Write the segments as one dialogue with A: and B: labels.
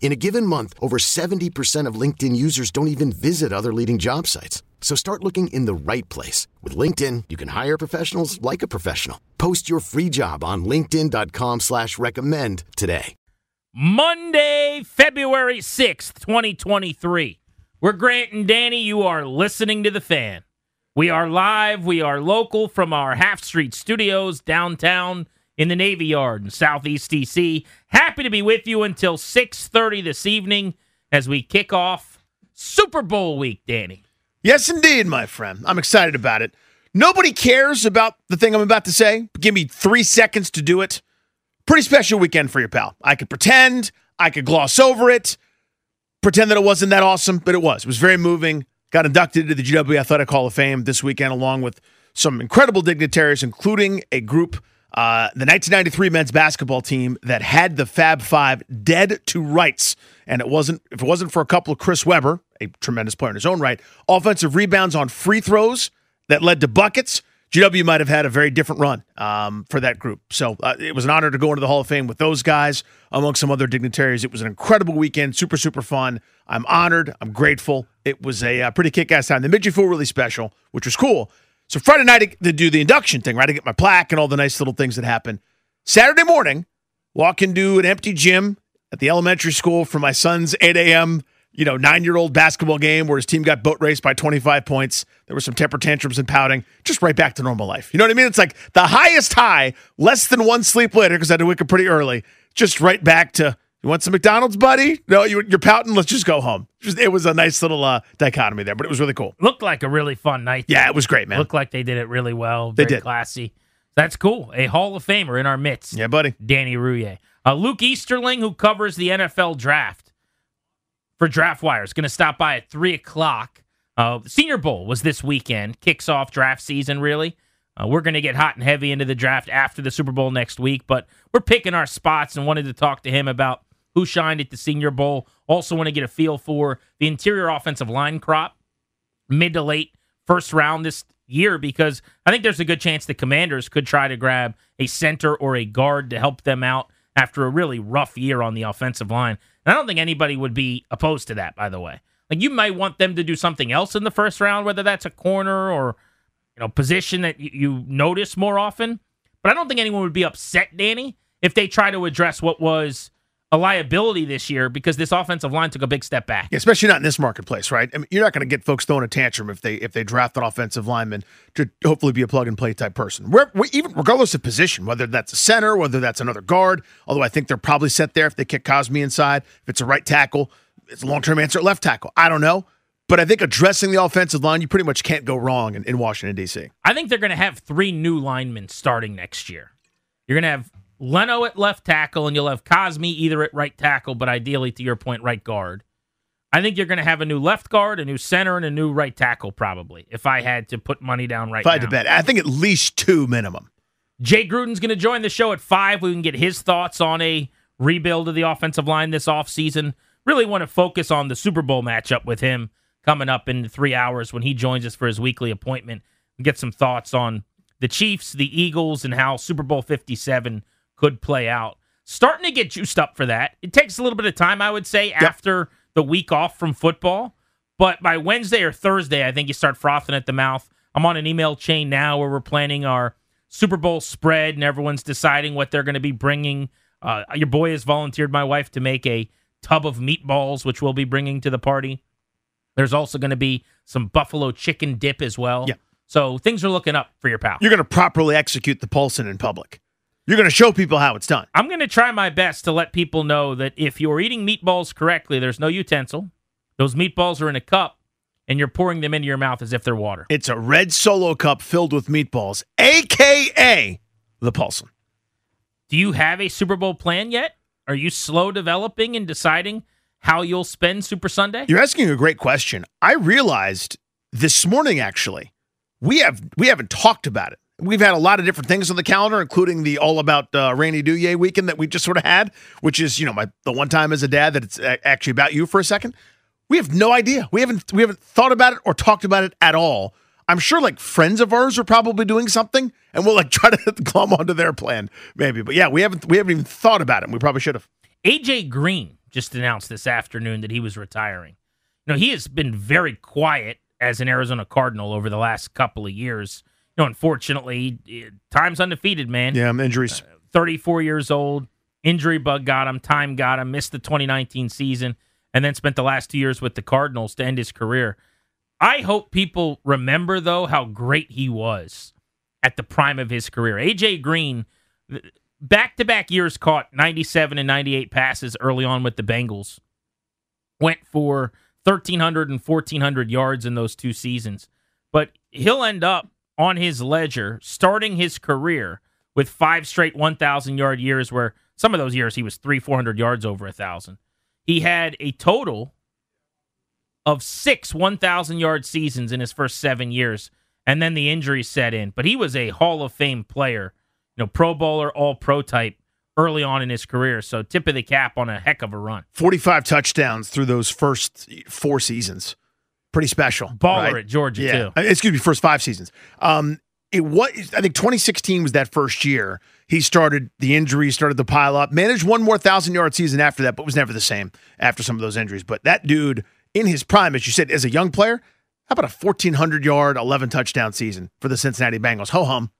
A: In a given month, over 70% of LinkedIn users don't even visit other leading job sites. So start looking in the right place. With LinkedIn, you can hire professionals like a professional. Post your free job on linkedin.com slash recommend today.
B: Monday, February 6th, 2023. We're Grant and Danny. You are listening to The Fan. We are live. We are local from our Half Street studios downtown in the Navy Yard in Southeast DC. Happy to be with you until 6:30 this evening as we kick off Super Bowl week, Danny.
C: Yes, indeed, my friend. I'm excited about it. Nobody cares about the thing I'm about to say. Give me three seconds to do it. Pretty special weekend for your pal. I could pretend, I could gloss over it, pretend that it wasn't that awesome, but it was. It was very moving. Got inducted into the GW Athletic Hall of Fame this weekend, along with some incredible dignitaries, including a group, uh, the 1993 men's basketball team that had the Fab Five dead to rights. And it wasn't if it wasn't for a couple of Chris Webber, a tremendous player in his own right, offensive rebounds on free throws that led to buckets. GW might have had a very different run um, for that group. So uh, it was an honor to go into the Hall of Fame with those guys, among some other dignitaries. It was an incredible weekend, super, super fun. I'm honored. I'm grateful. It was a uh, pretty kick ass time. Made you feel really special, which was cool. So Friday night, to do the induction thing, right? To get my plaque and all the nice little things that happen. Saturday morning, walk into an empty gym at the elementary school for my son's 8 a.m you know, nine year old basketball game where his team got boat raced by 25 points. There were some temper tantrums and pouting, just right back to normal life. You know what I mean? It's like the highest high, less than one sleep later because I had to wake up pretty early, just right back to, you want some McDonald's, buddy? No, you, are pouting. Let's just go home. Just, it was a nice little uh, dichotomy there, but it was really cool.
B: Looked like a really fun night.
C: Yeah, it was great, man.
B: Looked like they did it really well.
C: Very they did.
B: Classy. That's cool. A Hall of Famer in our midst.
C: Yeah, buddy.
B: Danny Rouhier. Uh, Luke Easterling, who covers the NFL draft for Draft Wire is going to stop by at 3 o'clock. Uh, Senior Bowl was this weekend, kicks off draft season, really. Uh, we're going to get hot and heavy into the draft after the Super Bowl next week, but we're picking our spots and wanted to talk to him about who shined at the Senior Bowl. Also, want to get a feel for the interior offensive line crop, mid to late first round this year, because I think there's a good chance the Commanders could try to grab a center or a guard to help them out after a really rough year on the offensive line. And I don't think anybody would be opposed to that, by the way. Like you might want them to do something else in the first round, whether that's a corner or you know position that you, you notice more often. But I don't think anyone would be upset, Danny, if they try to address what was a liability this year because this offensive line took a big step back.
C: Yeah, especially not in this marketplace, right? I mean, you're not going to get folks throwing a tantrum if they if they draft an offensive lineman to hopefully be a plug and play type person. We're, we're, even regardless of position, whether that's a center, whether that's another guard. Although I think they're probably set there if they kick Cosmi inside. If it's a right tackle, it's a long term answer at left tackle. I don't know. But I think addressing the offensive line, you pretty much can't go wrong in, in Washington, D.C.
B: I think they're going to have three new linemen starting next year. You're going to have Leno at left tackle, and you'll have Cosmi either at right tackle, but ideally, to your point, right guard. I think you're going to have a new left guard, a new center, and a new right tackle, probably, if I had to put money down right
C: if I
B: had
C: to bet. I think at least two minimum.
B: Jay Gruden's going to join the show at 5. We can get his thoughts on a rebuild of the offensive line this offseason. Really want to focus on the Super Bowl matchup with him coming up in three hours when he joins us for his weekly appointment and get some thoughts on the Chiefs, the Eagles, and how Super Bowl 57 could play out. Starting to get juiced up for that. It takes a little bit of time, I would say, yep. after the week off from football. But by Wednesday or Thursday, I think you start frothing at the mouth. I'm on an email chain now where we're planning our Super Bowl spread and everyone's deciding what they're going to be bringing. Uh, your boy has volunteered my wife to make a tub of meatballs, which we'll be bringing to the party. There's also going to be some buffalo chicken dip as well.
C: Yeah.
B: So things are looking up for your pal.
C: You're going to properly execute the Paulsen in public. You're going to show people how it's done.
B: I'm going to try my best to let people know that if you're eating meatballs correctly, there's no utensil. Those meatballs are in a cup, and you're pouring them into your mouth as if they're water.
C: It's a red solo cup filled with meatballs, aka the Paulsen.
B: Do you have a Super Bowl plan yet? Are you slow developing and deciding how you'll spend Super Sunday?
C: You're asking a great question. I realized this morning actually we have we haven't talked about it. We've had a lot of different things on the calendar, including the all about uh, Randy Duye weekend that we just sort of had, which is you know my the one time as a dad that it's actually about you for a second. We have no idea. We haven't we haven't thought about it or talked about it at all. I'm sure like friends of ours are probably doing something, and we'll like try to glom onto their plan maybe. But yeah, we haven't we haven't even thought about it. We probably should have.
B: AJ Green just announced this afternoon that he was retiring. You know, he has been very quiet as an Arizona Cardinal over the last couple of years. Know, unfortunately, time's undefeated, man.
C: Yeah, injuries. Uh,
B: 34 years old, injury bug got him, time got him, missed the 2019 season, and then spent the last two years with the Cardinals to end his career. I hope people remember, though, how great he was at the prime of his career. AJ Green, back to back years, caught 97 and 98 passes early on with the Bengals, went for 1,300 and 1,400 yards in those two seasons. But he'll end up on his ledger starting his career with five straight 1,000 yard years, where some of those years he was three, 400 yards over a 1,000. He had a total of six 1,000 yard seasons in his first seven years, and then the injuries set in. But he was a Hall of Fame player, you know, Pro Bowler, All Pro type early on in his career. So tip of the cap on a heck of a run.
C: 45 touchdowns through those first four seasons. Pretty special.
B: Baller
C: right?
B: at Georgia,
C: yeah.
B: too.
C: Uh, excuse me, first five seasons. Um, it was, I think 2016 was that first year. He started the injuries, started to pile up, managed one more thousand yard season after that, but was never the same after some of those injuries. But that dude in his prime, as you said, as a young player, how about a 1,400 yard, 11 touchdown season for the Cincinnati Bengals? Ho hum.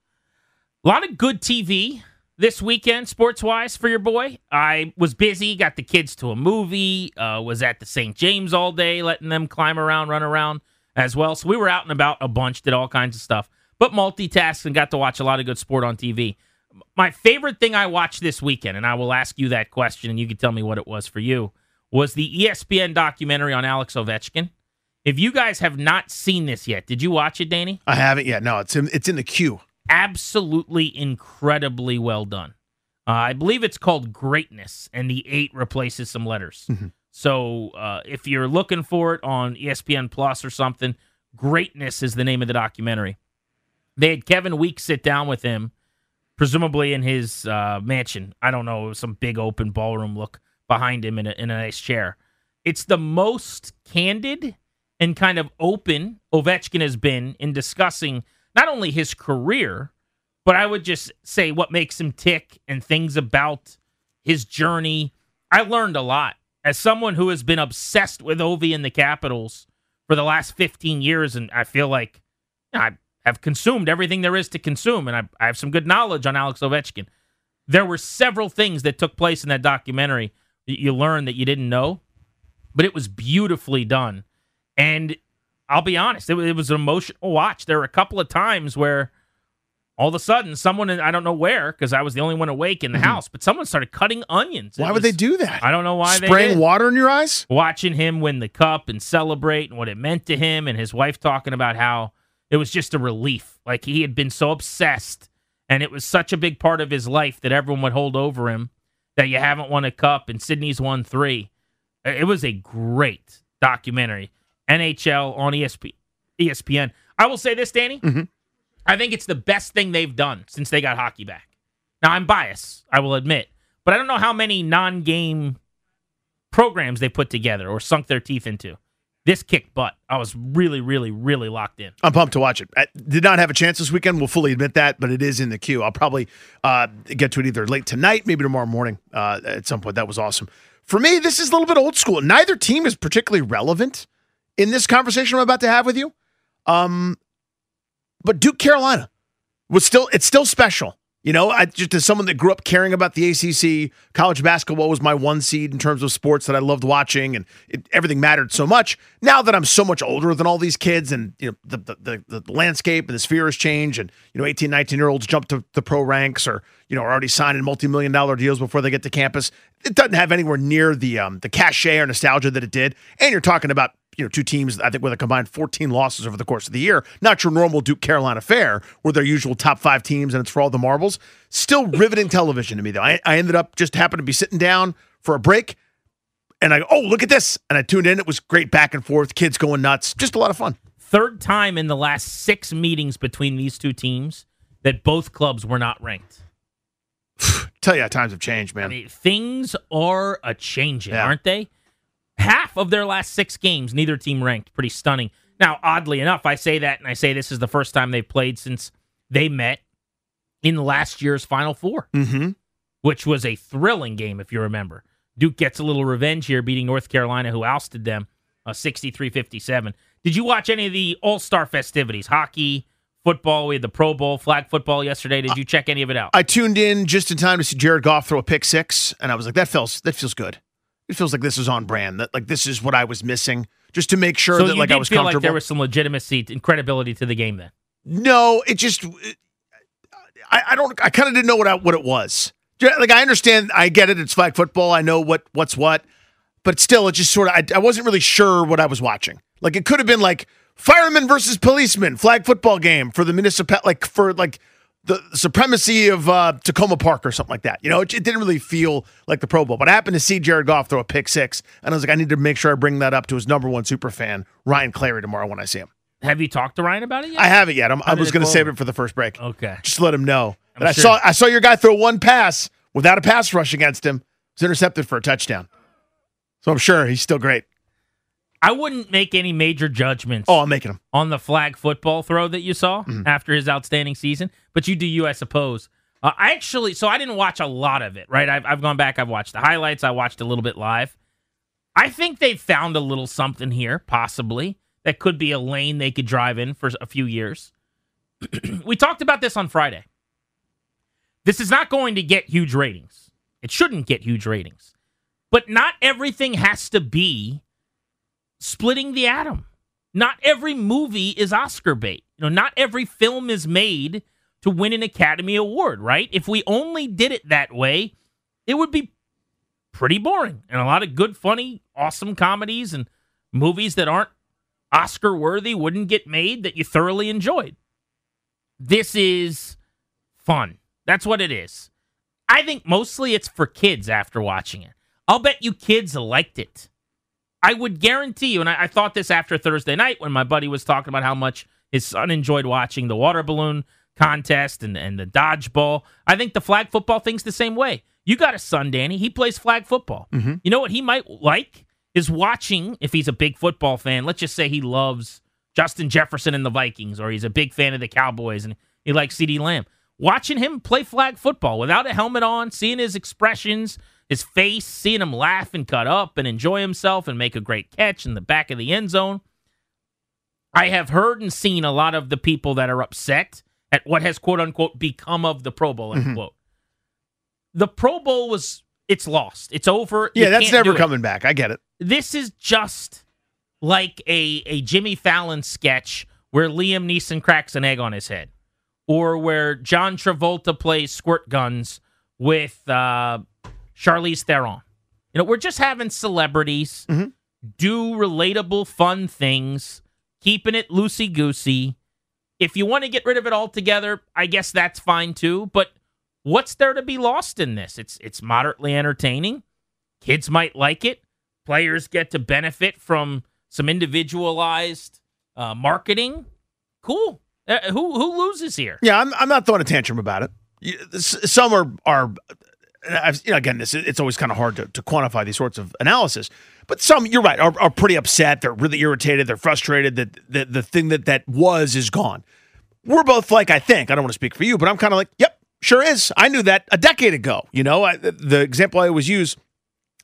B: A lot of good TV this weekend, sports wise, for your boy. I was busy, got the kids to a movie, uh, was at the St. James all day, letting them climb around, run around as well. So we were out and about a bunch, did all kinds of stuff, but multitasked and got to watch a lot of good sport on TV. My favorite thing I watched this weekend, and I will ask you that question, and you can tell me what it was for you, was the ESPN documentary on Alex Ovechkin. If you guys have not seen this yet, did you watch it, Danny?
C: I haven't yet. No, it's in, it's in the queue
B: absolutely incredibly well done. Uh, I believe it's called Greatness, and the eight replaces some letters. Mm-hmm. So uh, if you're looking for it on ESPN Plus or something, Greatness is the name of the documentary. They had Kevin Weekes sit down with him, presumably in his uh, mansion. I don't know, some big open ballroom look behind him in a, in a nice chair. It's the most candid and kind of open Ovechkin has been in discussing – not only his career, but I would just say what makes him tick and things about his journey. I learned a lot as someone who has been obsessed with Ovi and the Capitals for the last 15 years, and I feel like I have consumed everything there is to consume, and I, I have some good knowledge on Alex Ovechkin. There were several things that took place in that documentary that you learned that you didn't know, but it was beautifully done. And I'll be honest, it, it was an emotional watch. There were a couple of times where all of a sudden someone I don't know where because I was the only one awake in the mm-hmm. house, but someone started cutting onions.
C: It why was, would they do that?
B: I don't know why.
C: They spraying water in your eyes,
B: watching him win the cup and celebrate and what it meant to him, and his wife talking about how it was just a relief. Like he had been so obsessed, and it was such a big part of his life that everyone would hold over him. That you haven't won a cup and Sidney's won three. It was a great documentary. NHL on ESP, ESPN. I will say this, Danny. Mm-hmm. I think it's the best thing they've done since they got hockey back. Now, I'm biased, I will admit, but I don't know how many non game programs they put together or sunk their teeth into. This kicked butt. I was really, really, really locked in.
C: I'm pumped to watch it. I did not have a chance this weekend. We'll fully admit that, but it is in the queue. I'll probably uh, get to it either late tonight, maybe tomorrow morning uh, at some point. That was awesome. For me, this is a little bit old school. Neither team is particularly relevant in this conversation I'm about to have with you. Um, but Duke Carolina was still it's still special. You know, I just as someone that grew up caring about the ACC, college basketball was my one seed in terms of sports that I loved watching, and it, everything mattered so much. Now that I'm so much older than all these kids, and you know the the, the, the landscape and the sphere has changed, and you know 18, 19 year olds jump to the pro ranks, or you know are already signing multi million dollar deals before they get to campus. It doesn't have anywhere near the um the cachet or nostalgia that it did. And you're talking about you know, two teams, I think, with a combined 14 losses over the course of the year. Not your normal Duke Carolina fare, where they're usual top five teams and it's for all the marbles. Still riveting television to me, though. I, I ended up just happened to be sitting down for a break. and I oh, look at this. And I tuned in. It was great back and forth, kids going nuts. Just a lot of fun.
B: Third time in the last six meetings between these two teams that both clubs were not ranked.
C: Tell you how times have changed, man.
B: I mean, things are a changing,
C: Yeah.
B: aren't they? Half of their last six games, neither team ranked. Pretty stunning. Now, oddly enough, I say that, and I say this is the first time they've played since they met in last year's Final Four,
C: mm-hmm.
B: which was a thrilling game, if you remember. Duke gets a little revenge here, beating North Carolina, who ousted them uh, 63 57. Did you watch any of the All Star festivities? Hockey, football, we had the Pro Bowl, flag football yesterday. Did you check any of it out?
C: I tuned in just in time to see Jared Goff throw a pick six, and I was like, that feels that feels good. It feels like this is on brand. That like this is what I was missing, just to make sure
B: so
C: that like I was
B: feel
C: comfortable.
B: like there was some legitimacy and credibility to the game then.
C: No, it just I, I don't I kind of didn't know what I, what it was. Like I understand, I get it. It's flag football. I know what what's what, but still, it just sort of I, I wasn't really sure what I was watching. Like it could have been like fireman versus policeman flag football game for the municipal like for like the supremacy of uh, Takoma Park or something like that. You know, it, it didn't really feel like the Pro Bowl. But I happened to see Jared Goff throw a pick six, and I was like, I need to make sure I bring that up to his number one super fan, Ryan Clary, tomorrow when I see him.
B: Have you talked to Ryan about it yet?
C: I haven't yet. I'm, I was going to save it for the first break.
B: Okay.
C: Just let him know. That I saw I saw your guy throw one pass without a pass rush against him. It was intercepted for a touchdown. So I'm sure he's still great.
B: I wouldn't make any major judgments
C: Oh, I'm making them
B: on the flag football throw that you saw
C: Mm-hmm.
B: after his outstanding season, but you do you, I suppose. Uh, I actually, so I didn't watch a lot of it, right? I've, I've gone back, I've watched the highlights, I watched a little bit live. I think they've found a little something here, possibly, that could be a lane they could drive in for a few years. we talked about this on Friday. This is not going to get huge ratings. It shouldn't get huge ratings. But not everything has to be splitting the atom. Not every movie is Oscar bait. You know, not every film is made to win an Academy Award, right? If we only did it that way, it would be pretty boring. And a lot of good, funny, awesome comedies and movies that aren't Oscar worthy wouldn't get made that you thoroughly enjoyed. This is fun. That's what it is. I think mostly it's for kids after watching it. I'll bet you kids liked it. I would guarantee you, and I, I thought this after Thursday night when my buddy was talking about how much his son enjoyed watching the water balloon contest and, and the dodgeball. I think the flag football thing's the same way. You got a son, Danny. He plays flag football. Mm-hmm. You know what he might like is watching, if he's a big football fan, let's just say he loves Justin Jefferson and the Vikings, or he's a big fan of the Cowboys and he likes CeeDee Lamb. Watching him play flag football without a helmet on, seeing his expressions, his face, seeing him laugh and cut up and enjoy himself and make a great catch in the back of the end zone. I have heard and seen a lot of the people that are upset at what has quote unquote become of the Pro Bowl,
C: Mm-hmm.
B: The Pro Bowl was it's lost. It's over. You
C: Yeah, that's never coming back. I get it.
B: This is just like a, a Jimmy Fallon sketch where Liam Neeson cracks an egg on his head. Or where John Travolta plays squirt guns with uh, Charlize Theron. You know, we're just having celebrities
C: Mhm.
B: do relatable, fun things, keeping it loosey goosey. If you want to get rid of it altogether, I guess that's fine too. But what's there to be lost in this? It's it's moderately entertaining. Kids might like it. Players get to benefit from some individualized uh, marketing. Cool. Uh, who who loses here?
C: Yeah, I'm, I'm not throwing a tantrum about it. Some are are, you know, again, this it's always kind of hard to, to quantify these sorts of analysis. But some, you're right, are, are pretty upset. They're really irritated. They're frustrated that the, the thing that that was is gone. We're both like, I think, I don't want to speak for you, but I'm kind of like, yep, sure is. I knew that a decade ago. You know, I, the- example I always use,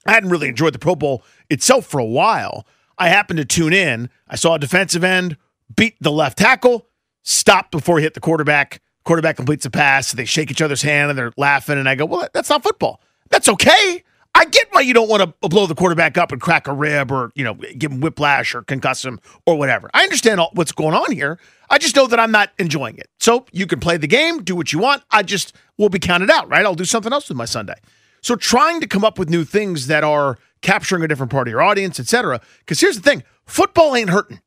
C: I hadn't really enjoyed the Pro Bowl itself for a while. I happened to tune in. I saw a defensive end beat the left tackle, stopped before he hit the quarterback. Quarterback completes a pass. They shake each other's hand and they're laughing. And I go, well, that's not football. That's okay. I get why you don't want to blow the quarterback up and crack a rib or, you know, give him whiplash or concuss him or whatever. I understand all, what's going on here. I just know that I'm not enjoying it. So you can play the game, do what you want. I just will be counted out, right? I'll do something else with my Sunday. So trying to come up with new things that are capturing a different part of your audience, et cetera. Because here's the thing football ain't hurting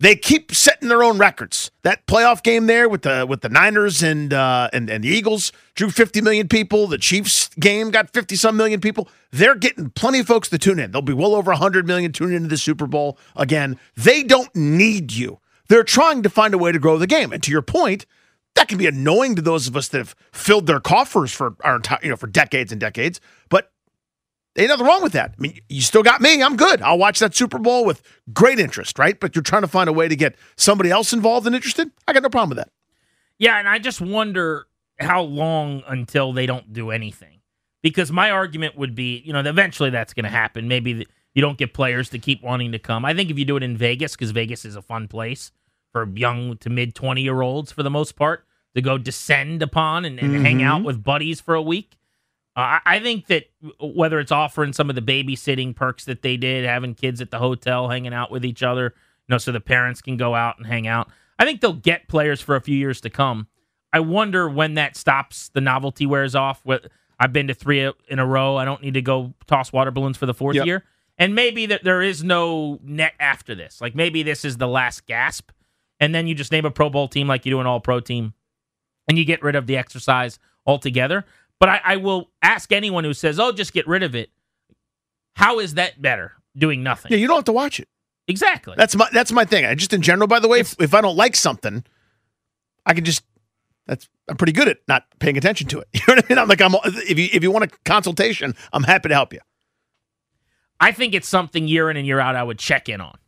C: they keep setting their own records. That playoff game there with the with the Niners and uh, and and the Eagles drew 50 million people. The Chiefs game got 50 some million people. They're getting plenty of folks to tune in. They'll be well over 100 million tuning into the Super Bowl again. They don't need you. They're trying to find a way to grow the game. And to your point, that can be annoying to those of us that have filled their coffers for our entire, you know, for decades and decades. But Ain't nothing wrong with that. I mean, you still got me. I'm good. I'll watch that Super Bowl with great interest, right? But you're trying to find a way to get somebody else involved and interested. I got no problem with that.
B: Yeah, and I just wonder how long until they don't do anything. Because my argument would be, you know, eventually that's going to happen. Maybe you don't get players to keep wanting to come. I think if you do it in Vegas, because Vegas is a fun place for young to mid 20 year olds for the most part to go descend upon and, and mm-hmm. hang out with buddies for a week. Uh, I think that whether it's offering some of the babysitting perks that they did, having kids at the hotel hanging out with each other, you know, so the parents can go out and hang out, I think they'll get players for a few years to come. I wonder when that stops, the novelty wears off. I've been to three in a row. I don't need to go toss water balloons for the fourth yep. year. And maybe that there is no net after this. Like maybe this is the last gasp, and then you just name a Pro Bowl team like you do an All Pro team, and you get rid of the exercise altogether. But I, I will ask anyone who says, "Oh, just get rid of it." How is that better? Doing nothing.
C: Yeah, you don't have to watch it.
B: Exactly.
C: That's my that's my thing. I just in general, by the way, if, if I don't like something, I can just that's I'm pretty good at not paying attention to it. You know what I mean? I'm like I'm if you if you want a consultation, I'm happy to help you.
B: I think it's something year in and year out I would check in on.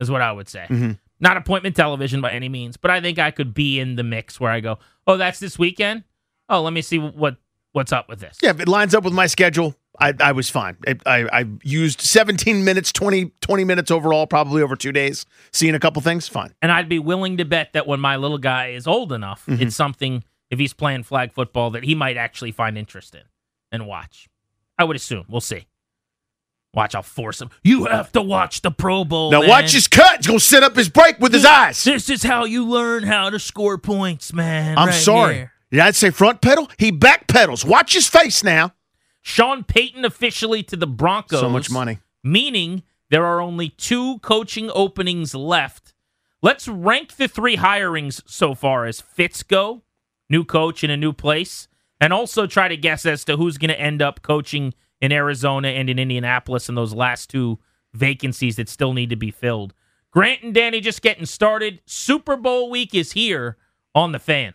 B: Is what I would say. Mm-hmm. Not appointment television by any means, but I think I could be in the mix where I go, "Oh, that's this weekend. Oh, let me see what what's up with this.
C: Yeah, if it lines up with my schedule, I, I was fine. I, I, I, used 17 minutes, 20, 20 minutes overall, probably over two days, seeing a couple things, fine.
B: And I'd be willing to bet that when my little guy is old enough, mm-hmm. it's something, if he's playing flag football, that he might actually find interest in and watch. I would assume. We'll see. Watch, I'll force him. You have to watch the Pro Bowl.
C: Now
B: man.
C: watch his cut. He's gonna set up his break with
B: this,
C: his eyes.
B: This is how you learn how to score points, man.
C: I'm
B: right
C: sorry.
B: Here.
C: Did I say front pedal? He back pedals. Watch his face now.
B: Sean Payton officially to the Broncos.
C: So much money.
B: Meaning there are only two coaching openings left. Let's rank the three hirings so far as Fitz go, new coach in a new place, and also try to guess as to who's going to end up coaching in Arizona and in Indianapolis in those last two vacancies that still need to be filled. Grant and Danny just getting started. Super Bowl week is here on the fan.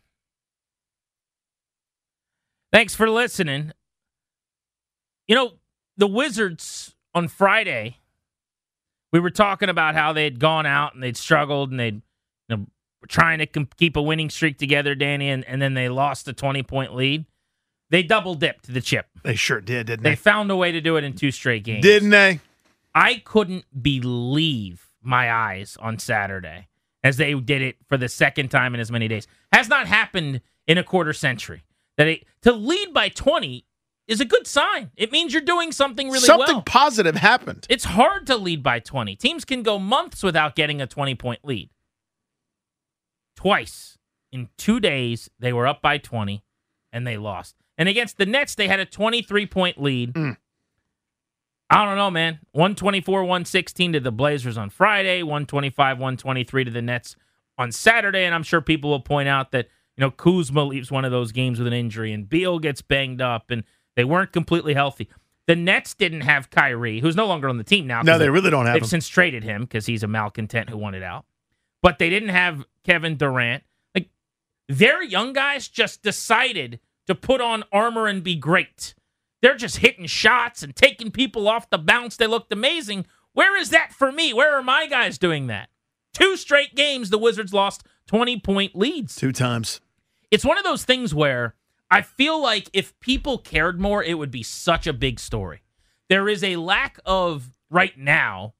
B: Thanks for listening. You know, the Wizards on Friday, we were talking about how they'd gone out and they'd struggled and they'd you know, were trying to keep a winning streak together, Danny, and, and then they lost a 20 point lead. They double dipped the chip.
C: They sure did, didn't they?
B: They found a way to do it in two straight games.
C: Didn't they?
B: I couldn't believe my eyes on Saturday as they did it for the second time in as many days. Has not happened in a quarter century that it, to lead by 20 is a good sign. It means you're doing something really
C: something
B: well.
C: positive happened.
B: It's hard to lead by 20. Teams can go months without getting a 20 point lead. twice in two days they were up by 20 and they lost. And against the Nets, they had a 23 point lead.
C: Mm.
B: I don't know, man. 124 116 to the Blazers on Friday, 125 123 to the Nets on Saturday. And I'm sure people will point out that, you know, Kuzma leaves one of those games with an injury and Beal gets banged up and they weren't completely healthy. The Nets didn't have Kyrie, who's no longer on the team now.
C: No, they really don't have
B: They've
C: him.
B: since traded him because he's a malcontent who wanted out. But they didn't have Kevin Durant. Like their young guys just decided to put on armor and be great. They're just hitting shots and taking people off the bounce. They looked amazing. Where is that for me? Where are my guys doing that? Two straight games, the Wizards lost 20 point leads.
C: Two times.
B: It's one of those things where I feel like if people cared more, it would be such a big story. There is a lack of, right now,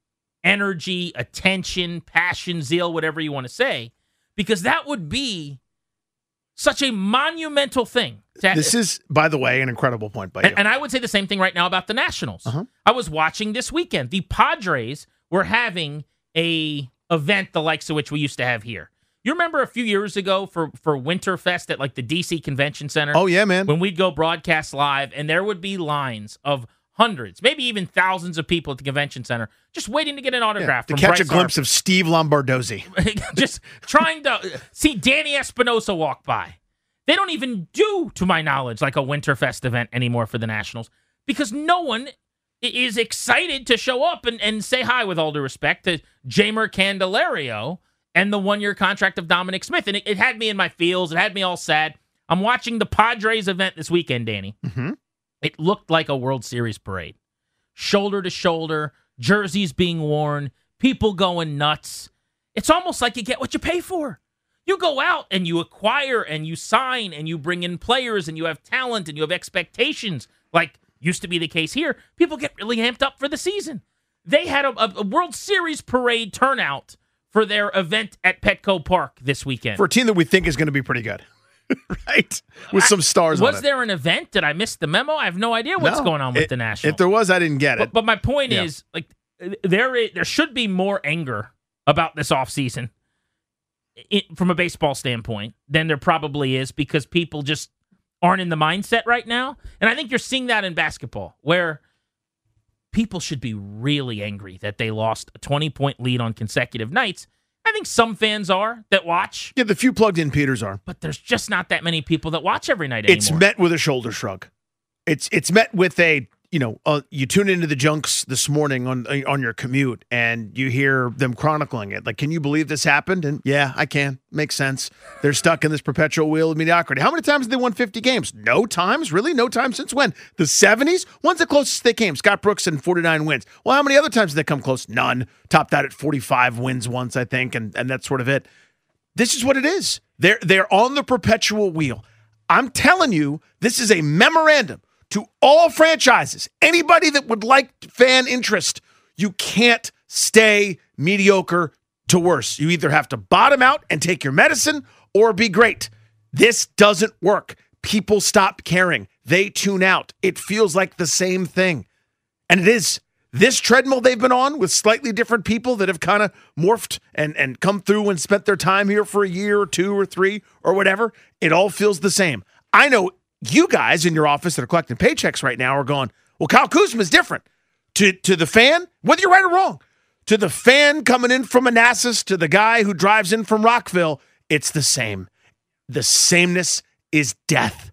B: energy, attention, passion, zeal, whatever you want to say, because that would be such a monumental thing. To,
C: This is, by the way, an incredible point by you.
B: and, and I would say the same thing right now about the Nationals.
C: Uh-huh.
B: I was watching this weekend. The Padres were having a event the likes of which we used to have here. You remember a few years ago for for Winterfest at like the DC Convention Center?
C: oh, yeah, man.
B: when we'd go broadcast live and there would be lines of hundreds, maybe even thousands of people at the convention center just waiting to get an
C: Yeah,
B: autograph
C: to
B: from
C: catch a
B: Bryce
C: glimpse of Steve Lombardozzi.
B: Just trying to see Danny Espinosa walk by. They don't even do, to my knowledge, like a Winterfest event anymore for the Nationals because no one is excited to show up and, and say hi with all due respect to Jeimer Candelario and the one year contract of Dominic Smith. And it, it had me in my feels. It had me all sad. I'm watching the Padres event this weekend, Danny.
C: Mhm.
B: It looked like a World Series parade. Shoulder to shoulder, jerseys being worn, people going nuts. It's almost like you get what you pay for. You go out and you acquire and you sign and you bring in players and you have talent and you have expectations, like used to be the case here. People get really amped up for the season. They had a- a World Series parade turnout for their event at Petco Park this weekend.
C: For a team that we think is going to be pretty good. right? With some stars on
B: was there an event? Did I miss the memo? I have no idea what's
C: No.
B: going on with
C: It-
B: the Nationals.
C: If there was, I didn't get it.
B: But, but my point
C: Yeah.
B: is, like, there is, there should be more anger about this offseason i from a baseball standpoint than there probably is because people just aren't in the mindset right now. And I think you're seeing that in basketball where people should be really angry that they lost a 20 point lead on consecutive nights. I think some fans are that watch,
C: yeah, the few plugged in Peters are.
B: but there's just not that many people that watch every night anymore.
C: It's met with a shoulder shrug. It's it's met with a you know uh, you tune into the junks this morning on uh, on your commute and you hear them chronicling it. Like, can you believe this happened? And yeah, I can. Makes sense. They're stuck in this perpetual wheel of mediocrity. How many times have they won 50 games? No times, really. No time since when? The 70s. When's the closest they came? Scott Brooks and 49 wins. Well, how many other times did they come close? None. Top that at 45 wins once, I think, and and that's sort of it this is what it is. They're they're on the perpetual wheel. I'm telling you, this is a memorandum to all franchises. Anybody that would like fan interest, you can't stay mediocre to worse. You either have to bottom out and take your medicine or be great. This doesn't work. People stop caring. They tune out. It feels like the same thing. And it is. This treadmill they've been on with slightly different people that have kind of morphed and, and come through and spent their time here for a year or two or three or whatever, it all feels the same. I know you guys in your office that are collecting paychecks right now are going, well, Kyle Kuzma is different. To, to the fan, whether you're right or wrong, to the fan coming in from Manassas, to the guy who drives in from Rockville, it's the same. The sameness is death.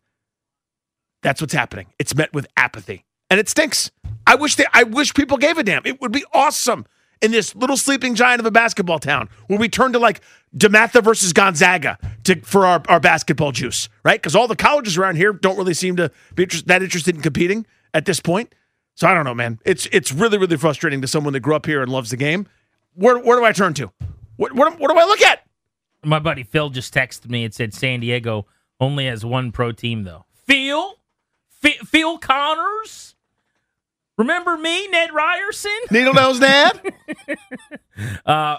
C: That's what's happening. It's met with apathy, and it stinks. I wish they, I wish people gave a damn. It would be awesome in this little sleeping giant of a basketball town where we turn to like DeMatha versus Gonzaga to for our, our basketball juice, right? Because all the colleges around here don't really seem to be interest, that interested in competing at this point. So I don't know, man. It's it's really really frustrating to someone that grew up here and loves the game. Where where do I turn to? What what, what do I look at?
B: My buddy Phil just texted me and said San Diego only has one pro team though. Phil, Phil, Phil Connors. Remember me, Ned Ryerson?
C: Needle nose Dad.
B: Uh,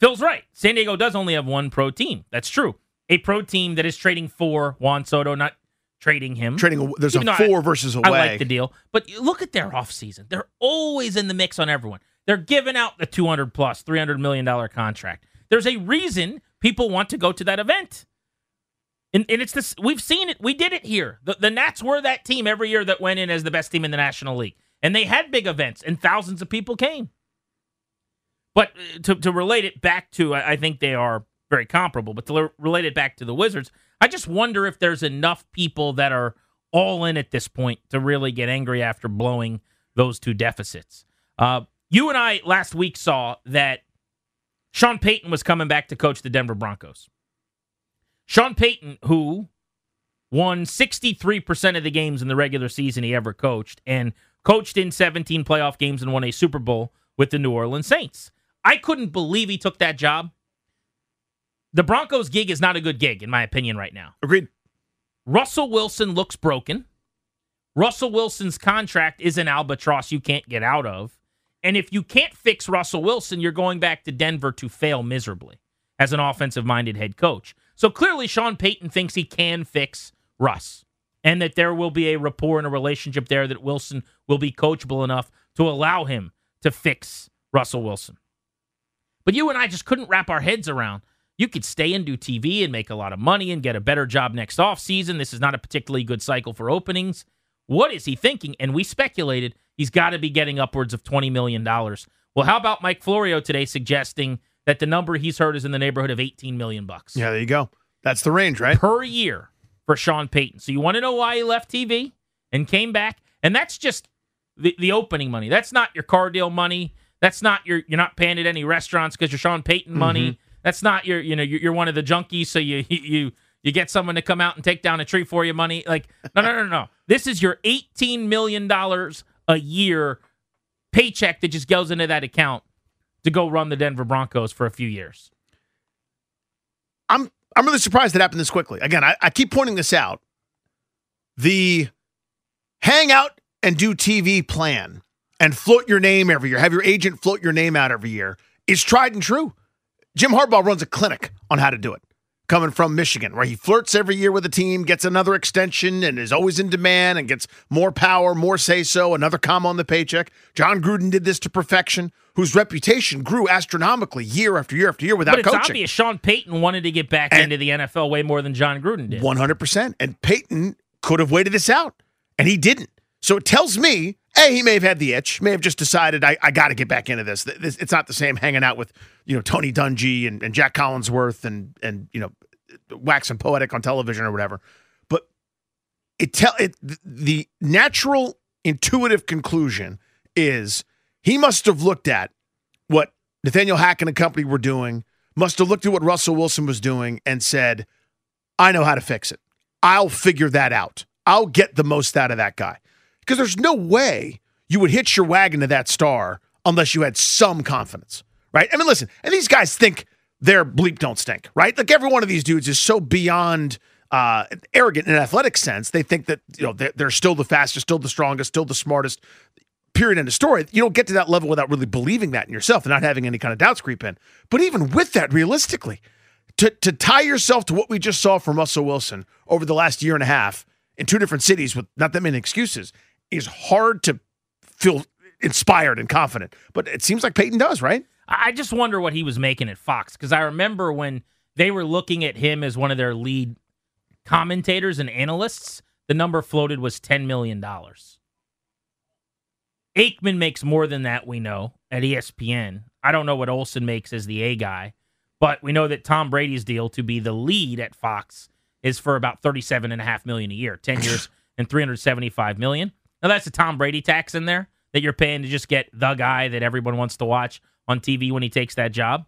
B: Phil's right. San Diego does only have one pro team. That's true. A pro team that is trading for Juan Soto, not trading him.
C: Trading. a- There's
B: Even
C: a
B: though I-
C: four versus away.
B: I like the deal. But look at their offseason. They're always in the mix on everyone. They're giving out the 200 plus, $300 million contract. There's a reason people want to go to that event. And, and it's this we've seen it. We did it here. The, the Nats were that team every year that went in as the best team in the National League. And they had big events and thousands of people came. But uh, to, to relate it back to, I think they are very comparable, but to relate it back to the Wizards, I just wonder if there's enough people that are all in at this point to really get angry after blowing those two deficits. Uh, you and I last week saw that Sean Payton was coming back to coach the Denver Broncos. Sean Payton, who won 63% of the games in the regular season he ever coached and coached in 17 playoff games and won a Super Bowl with the New Orleans Saints. I couldn't believe he took that job. The Broncos gig is not a good gig, in my opinion, right now.
C: Agreed.
B: Russell Wilson looks broken. Russell Wilson's contract is an albatross you can't get out of. And if you can't fix Russell Wilson, you're going back to Denver to fail miserably as an offensive minded head coach. So clearly, Sean Payton thinks he can fix Russ and that there will be a rapport and a relationship there that Wilson will be coachable enough to allow him to fix Russell Wilson. But you and I just couldn't wrap our heads around. You could stay and do TV and make a lot of money and get a better job next offseason. This is not a particularly good cycle for openings. What is he thinking? And we speculated he's got to be getting upwards of $20 million. Well, how about Mike Florio today suggesting that the number he's heard is in the neighborhood of 18 million bucks?
C: Yeah, there you go. That's the range, right?
B: Per year for Sean Payton. So you want to know why he left TV and came back? And that's just the, the opening money. That's not your car deal money. That's not your you're not paying at any restaurants because you're Sean Payton money. Mm-hmm. That's not your you know you're, you're one of the junkies, so you you you get someone to come out and take down a tree for you money. Like no no no no. This is your eighteen million dollars a year paycheck that just goes into that account to go run the Denver Broncos for a few years.
C: I'm I'm really surprised it happened this quickly. Again, I, I keep pointing this out. The hang out and do TV plan and float your name every year, have your agent float your name out every year, is tried and true. Jim Harbaugh runs a clinic on how to do it coming from Michigan, where he flirts every year with a team, gets another extension, and is always in demand and gets more power, more say so, another comma on the paycheck. Jon Gruden did this to perfection, whose reputation grew astronomically year after year after year without
B: but it's
C: coaching.
B: obvious Sean Payton wanted to get back and into the NFL way more than Jon Gruden did.
C: 100%. And Payton could have waited this out, and he didn't. So it tells me, A, he may have had the itch, may have just decided, I, I got to get back into this. this. It's not the same hanging out with, you know, Tony Dungy and, and Jack Collinsworth and, and, you know, waxing poetic on television or whatever. But it tell it the natural intuitive conclusion is he must have looked at what Nathaniel Hackett and company were doing, must have looked at what Russell Wilson was doing and said, I know how to fix it. I'll figure that out. I'll get the most out of that guy. Because there's no way you would hitch your wagon to that star unless you had some confidence, right? I mean, listen, and these guys think their bleep don't stink, right? Like every one of these dudes is so beyond uh, arrogant in an athletic sense. They think that you know they're, they're still the fastest, still the strongest, still the smartest. Period. End of story. You don't get to that level without really believing that in yourself and not having any kind of doubts creep in. But even with that, realistically, to to tie yourself to what we just saw from Russell Wilson over the last year and a half in two different cities with not that many excuses is hard to feel inspired and confident. But it seems like Payton does, right?
B: I just wonder what he was making at Fox because I remember when they were looking at him as one of their lead commentators and analysts, the number floated was $10 million. Aikman makes more than that, we know, at ESPN. I don't know what Olsen makes as the A guy, but we know that Tom Brady's deal to be the lead at Fox is for about 37.5 million a year, 10 years and $375 million. Now that's a Tom Brady tax in there that you're paying to just get the guy that everyone wants to watch on TV when he takes that job.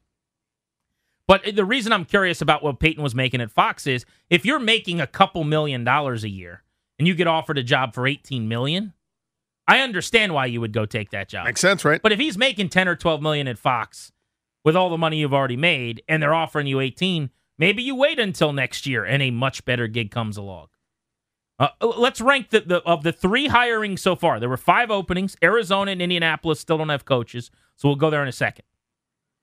B: But the reason I'm curious about what Payton was making at Fox is if you're making a couple million dollars a year and you get offered a job for 18 million, I understand why you would go take that job.
C: Makes sense, right?
B: But if he's making 10 or 12 million at Fox with all the money you've already made and they're offering you 18, maybe you wait until next year and a much better gig comes along. Uh, uh, let's rank the, the of the three hirings so far. There were five openings. Arizona and Indianapolis still don't have coaches, so we'll go there in a second.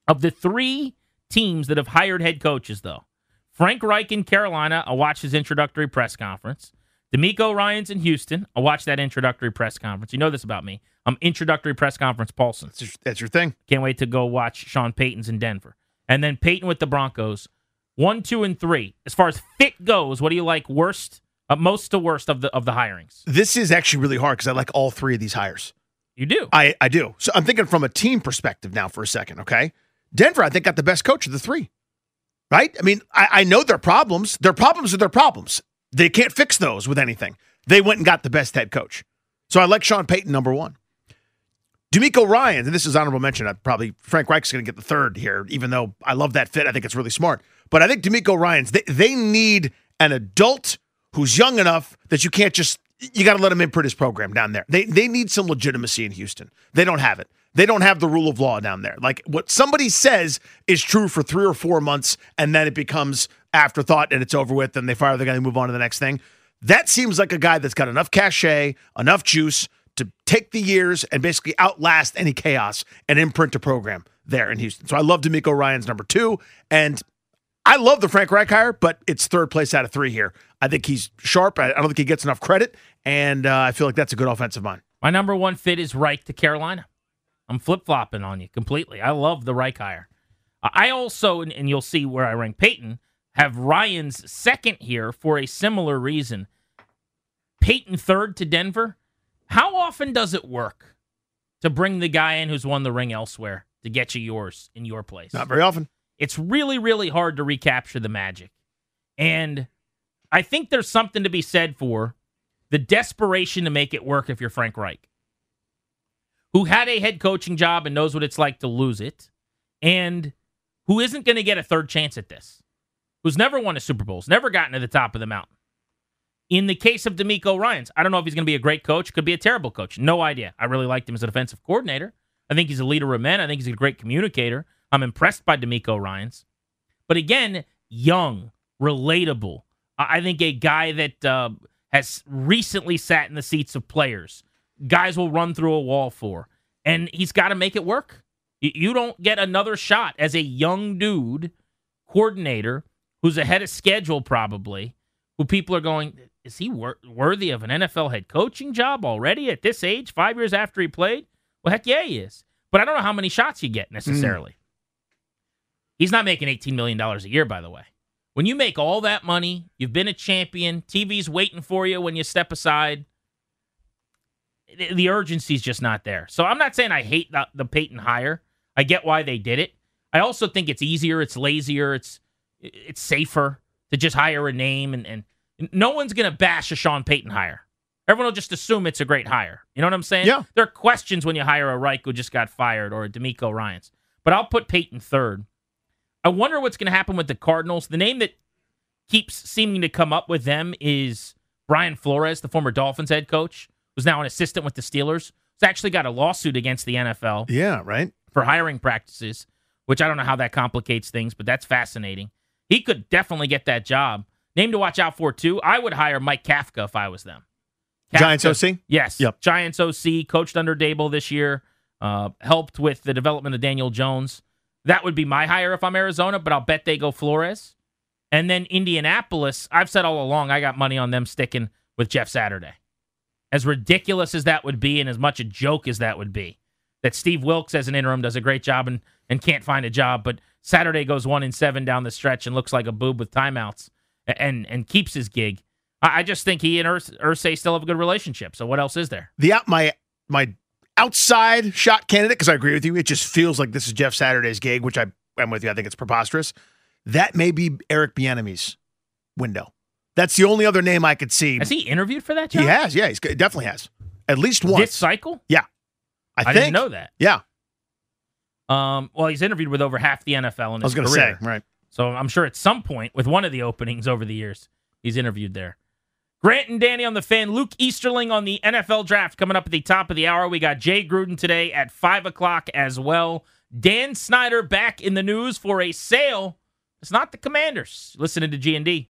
B: Of the three teams that have hired head coaches, though, Frank Reich in Carolina, I watched his introductory press conference. DeMeco Ryans in Houston, I watched that introductory press conference. You know this about me. I'm introductory press conference Paulsen.
C: That's your, that's your thing.
B: Can't wait to go watch Sean Payton's in Denver. And then Payton with the Broncos. One, two, and three. As far as fit goes, what do you like worst, uh, most to worst of the of the hirings?
C: This is actually really hard because I like all three of these hires.
B: You do.
C: I, I do. So I'm thinking from a team perspective now for a second, okay? Denver, I think, got the best coach of the three. Right? I mean, I, I know their problems. Their problems are their problems. They can't fix those with anything. They went and got the best head coach. So I like Sean Payton, number one. DeMeco Ryan, and this is honorable mention. I probably Frank Reich's going to get the third here, even though I love that fit. I think it's really smart. But I think DeMeco Ryan's they, they need an adult who's young enough that you can't just you got to let him input his program down there. They they need some legitimacy in Houston. They don't have it. They don't have the rule of law down there. Like what somebody says is true for three or four months, and then it becomes afterthought and it's over with, and they fire the guy and move on to the next thing. That seems like a guy that's got enough cachet, enough juice to take the years and basically outlast any chaos and imprint a program there in Houston. So I love DeMeco Ryans number two. And I love the Frank Reich hire, but it's third place out of three here. I think he's sharp. I don't think he gets enough credit. And uh, I feel like that's a good offensive mind.
B: My number one fit is Reich to Carolina. I'm flip flopping on you completely. I love the Reich hire. I also, and you'll see where I rank Payton, have Ryans second here for a similar reason. Payton third to Denver. How often does it work to bring the guy in who's won the ring elsewhere to get you yours in your place?
C: Not very often.
B: It's really, really hard to recapture the magic. And I think there's something to be said for the desperation to make it work if you're Frank Reich, who had a head coaching job and knows what it's like to lose it, and who isn't going to get a third chance at this, who's never won a Super Bowl, never gotten to the top of the mountain. In the case of DeMeco Ryans, I don't know if he's going to be a great coach, could be a terrible coach. No idea. I really liked him as a defensive coordinator. I think he's a leader of men. I think he's a great communicator. I'm impressed by DeMeco Ryans. But again, young, relatable. I think a guy that uh, has recently sat in the seats of players, guys will run through a wall for. And he's got to make it work. You don't get another shot as a young dude coordinator who's ahead of schedule, probably, who people are going, is he wor- worthy of an NFL head coaching job already at this age, five years after he played? Well, heck yeah, he is. But I don't know how many shots you get necessarily. Mm. He's not making $18 million a year, by the way. When you make all that money, you've been a champion, TV's waiting for you when you step aside. The urgency's just not there. So I'm not saying I hate the, the Payton hire. I get why they did it. I also think it's easier, it's lazier, it's it's safer to just hire a name and, and no one's going to bash a Sean Payton hire. Everyone will just assume it's a great hire. You know what I'm saying?
C: Yeah.
B: There are questions when you hire a Reich who just got fired or a DeMeco Ryans. But I'll put Payton third. I wonder what's going to happen with the Cardinals. The name that keeps seeming to come up with them is Brian Flores, the former Dolphins head coach, who's now an assistant with the Steelers. Who's actually got a lawsuit against the NFL.
C: Yeah, right.
B: For hiring practices, which I don't know how that complicates things, but that's fascinating. He could definitely get that job. Name to watch out for too. I would hire Mike Kafka if I was them.
C: Kafka, Giants OC.
B: Yes.
C: Yep.
B: Giants OC coached under Daboll this year. Uh, helped with the development of Daniel Jones. That would be my hire if I'm Arizona, but I'll bet they go Flores. And then Indianapolis, I've said all along, I got money on them sticking with Jeff Saturday. As ridiculous as that would be, and as much a joke as that would be, that Steve Wilks as an interim does a great job and, and can't find a job, but Saturday goes one and seven down the stretch and looks like a boob with timeouts and and keeps his gig. I, I just think he and Urs- Irsay still have a good relationship. So what else is there?
C: The uh, my my outside shot candidate because I agree with you. It just feels like this is Jeff Saturday's gig, which I am with you. I think it's preposterous. That may be Eric Bieniemy's window. That's the only other name I could see.
B: Has he interviewed for that job?
C: He has. Yeah, he definitely has. At least once.
B: This cycle?
C: Yeah. I,
B: I didn't know that.
C: Yeah.
B: Um, well, he's interviewed with over half the NFL in his
C: I was going to
B: say,
C: right.
B: So I'm sure at some point with one of the openings over the years, he's interviewed there. Grant and Danny on the fan. Luke Easterling on the NFL draft coming up at the top of the hour. We got Jay Gruden today at 5 o'clock as well. Dan Snyder back in the news for a sale. It's not the Commanders. Listening to G&D.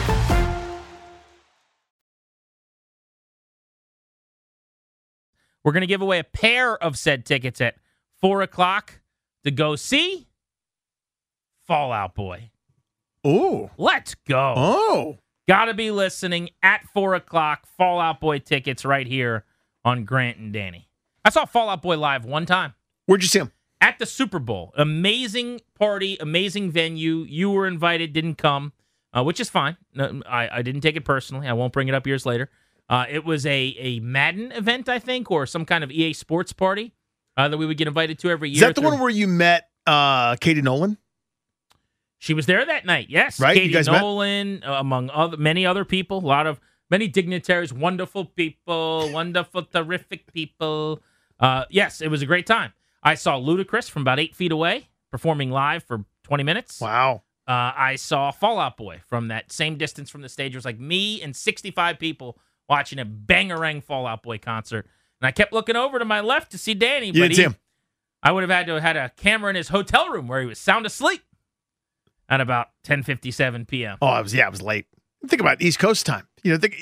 B: We're going to give away a pair of said tickets at 4 o'clock to go see Fall Out Boy.
C: Ooh.
B: Let's go.
C: Oh.
B: Gotta be listening at 4 o'clock. Fall Out Boy tickets right here on Grant and Danny. I saw Fall Out Boy live one time
C: Where'd you see him?
B: at the Super Bowl. Amazing party, amazing venue. You were invited, didn't come, uh, which is fine. No, I, I didn't take it personally. I won't bring it up years later. Uh, it was a, a Madden event, I think, or some kind of EA Sports party uh, that we would get invited to every year.
C: Is that the
B: through-
C: one where you met uh, Katie Nolan?
B: She was there that night. Yes,
C: Right? You
B: Katie
C: guys?
B: Nolan, uh, among other many other people, a lot of many dignitaries, wonderful people, wonderful, terrific people. Uh, yes, it was a great time. I saw Ludacris from about eight feet away performing live for twenty minutes.
C: Wow.
B: Uh, I saw Fall Out Boy from that same distance from the stage. It was like me and sixty-five people watching a bangerang Fall Out Boy concert, and I kept looking over to my left to see Danny.
C: You
B: but he-
C: him.
B: I would have had to have had a camera in his hotel room where he was sound asleep at about 10:57 p.m.
C: Oh, I was yeah, I was late. Think about East Coast time. You know, think,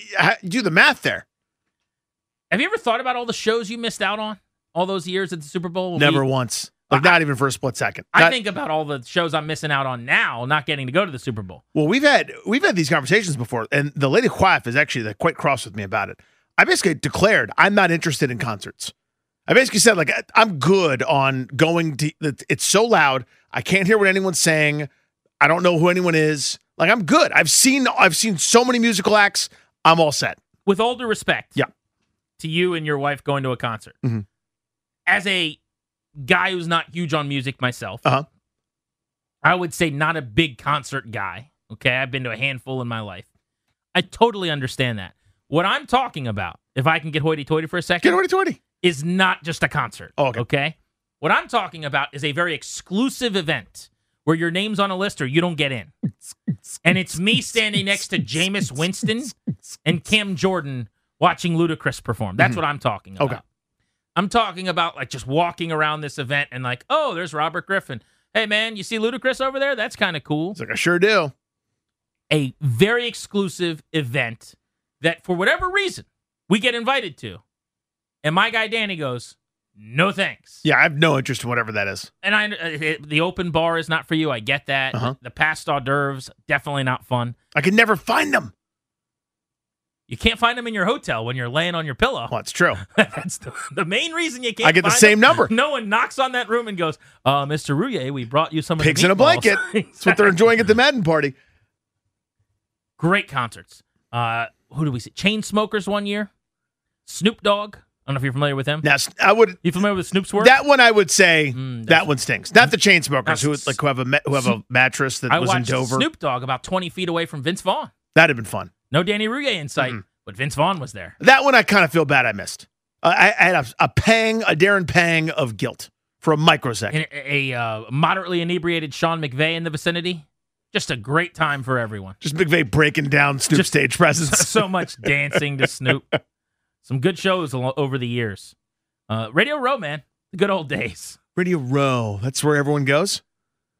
C: do the math there.
B: Have you ever thought about all the shows you missed out on all those years at the Super Bowl?
C: Never
B: we-
C: once. Like not even for a split second.
B: I
C: Not-
B: think about all the shows I'm missing out on now, not getting to go to the Super Bowl.
C: Well, we've had we've had these conversations before, and the lady Quaff is actually like, quite cross with me about it. I basically declared I'm not interested in concerts. I basically said like I'm good on going to. It's so loud, I can't hear what anyone's saying. I don't know who anyone is. Like I'm good. I've seen I've seen so many musical acts. I'm all set.
B: With all due respect,
C: Yeah.
B: to you and your wife going to a concert,
C: Mhm.
B: as a guy who's not huge on music myself,
C: Uh huh.
B: I would say not a big concert guy. Okay, I've been to a handful in my life. I totally understand that. What I'm talking about, if I can get hoity-toity for a second,
C: Get twenty.
B: is not just a concert.
C: Oh, okay.
B: What I'm talking about is a very exclusive event where your name's on a list or you don't get in. and it's me standing next to Jameis Winston and Cam Jordan watching Ludacris perform. That's what I'm talking about.
C: Okay.
B: I'm talking about like just walking around this event and like, oh, there's Robert Griffin. Hey man, you see Ludacris over there? That's kind of cool.
C: It's like I sure do.
B: A very exclusive event that for whatever reason we get invited to. And my guy Danny goes, "No thanks."
C: Yeah, I have no interest in whatever that is.
B: And I, uh, it, the open bar is not for you. I get that.
C: Uh-huh.
B: The past hors d'oeuvres definitely not fun.
C: I can never find them.
B: You can't find them in your hotel when you're laying on your pillow.
C: Well, it's true.
B: That's the, the main reason you can't.
C: I get the same
B: them.
C: number.
B: No one knocks on that room and goes, "Uh, Mr. Rouhier, we brought you some
C: Pigs in a
B: meatballs."
C: blanket. That's what they're enjoying at the Madden party.
B: Great concerts. Uh, who do we see? Chainsmokers one year. Snoop Dogg. I don't know if you're familiar with him.
C: Now, I would
B: You familiar with Snoop's work?
C: That one I would say
B: Mm,
C: that one stinks. Not the Chainsmokers who like who have a who have a mattress that
B: I
C: was in Dover.
B: Snoop Dogg about 20 feet away from Vince Vaughn.
C: That'd have been fun.
B: No Danny Rouhier in sight, but Vince Vaughn was there.
C: That one I kind of feel bad I missed. Uh, I, I had a, a pang, a Darren pang of guilt for a microsecond.
B: A, a uh, moderately inebriated Sean McVay in the vicinity. Just a great time for everyone.
C: Just McVay breaking down Snoop's
B: Just-
C: stage presence.
B: so much dancing to Snoop. Some good shows over the years. Uh, Radio Row, man, the good old days.
C: Radio Row. That's where everyone goes.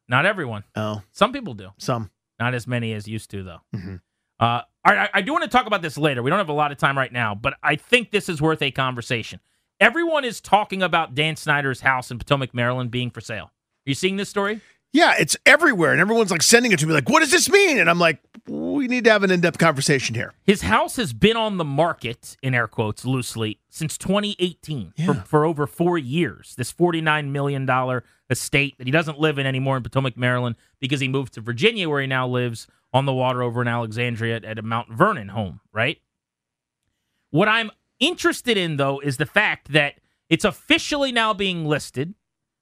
B: Not everyone.
C: Oh,
B: Some people do.
C: some.
B: Not as many as used to, though.
C: Mhm.
B: Uh, all right, I, I do want to talk about this later. We don't have a lot of time right now, but I think this is worth a conversation. Everyone is talking about Dan Snyder's house in Potomac, Maryland being for sale. Are you seeing this story?
C: Yeah, it's everywhere, and everyone's like sending it to me, like, "What does this mean?" And I'm like, "We need to have an in-depth conversation here."
B: His house has been on the market, in air quotes, loosely, since 2018 for, for over four years. This $49 million estate that he doesn't live in anymore in Potomac, Maryland, because he moved to Virginia, where he now lives on the water over in Alexandria at, at a Mount Vernon home, right? What I'm interested in, though, is the fact that it's officially now being listed.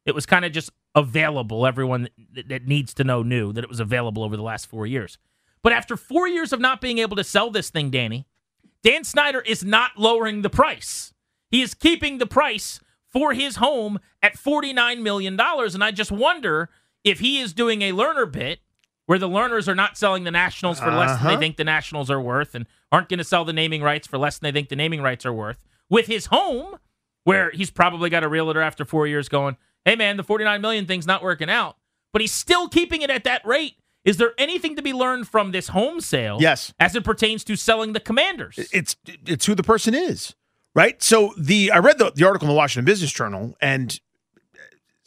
B: It was kind of just available. Everyone that, that needs to know knew that it was available over the last four years. But after four years of not being able to sell this thing, Danny, Dan Snyder is not lowering the price. He is keeping the price for his home at $49 million. And I just wonder if he is doing a Lerner bit where the Lerners are not selling the Nationals for less than
C: Uh-huh.
B: they think the Nationals are worth and aren't going to sell the naming rights for less than they think the naming rights are worth, with his home, where he's probably got a realtor after four years going, hey man, the 49 million thing's not working out, but he's still keeping it at that rate. Is there anything to be learned from this home sale?
C: Yes.
B: As it pertains to selling the commanders?
C: It's it's who the person is, right? So the I read the, the article in the Washington Business Journal and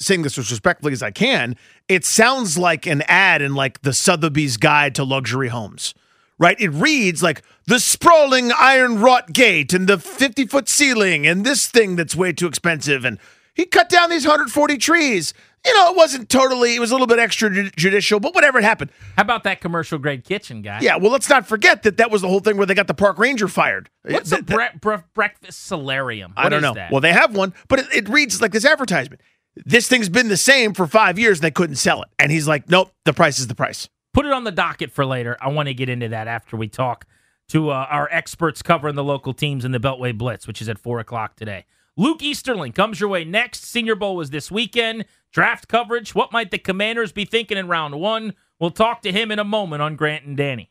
C: saying this as respectfully as I can, it sounds like an ad in like the Sotheby's Guide to Luxury Homes. Right? It reads like the sprawling iron wrought gate and the 50 foot ceiling and this thing that's way too expensive. And he cut down these 140 trees. You know, it wasn't totally, it was a little bit extrajudicial, but whatever it happened.
B: How about that commercial grade kitchen guy?
C: Yeah, well, let's not forget that that was the whole thing where they got the park ranger fired.
B: What's
C: That-
B: a bre- bre- breakfast solarium?
C: I don't know.
B: That?
C: Well, they have one, but it, it reads like this advertisement. This thing's been the same for five years and they couldn't sell it. And he's like, nope, the price is the price.
B: Put it on the docket for later. I want to get into that after we talk to uh, our experts covering the local teams in the Beltway Blitz, which is at 4 o'clock today. Luke Easterling comes your way next. Senior Bowl was this weekend. Draft coverage. What might the Commanders be thinking in round one? We'll talk to him in a moment on Grant and Danny.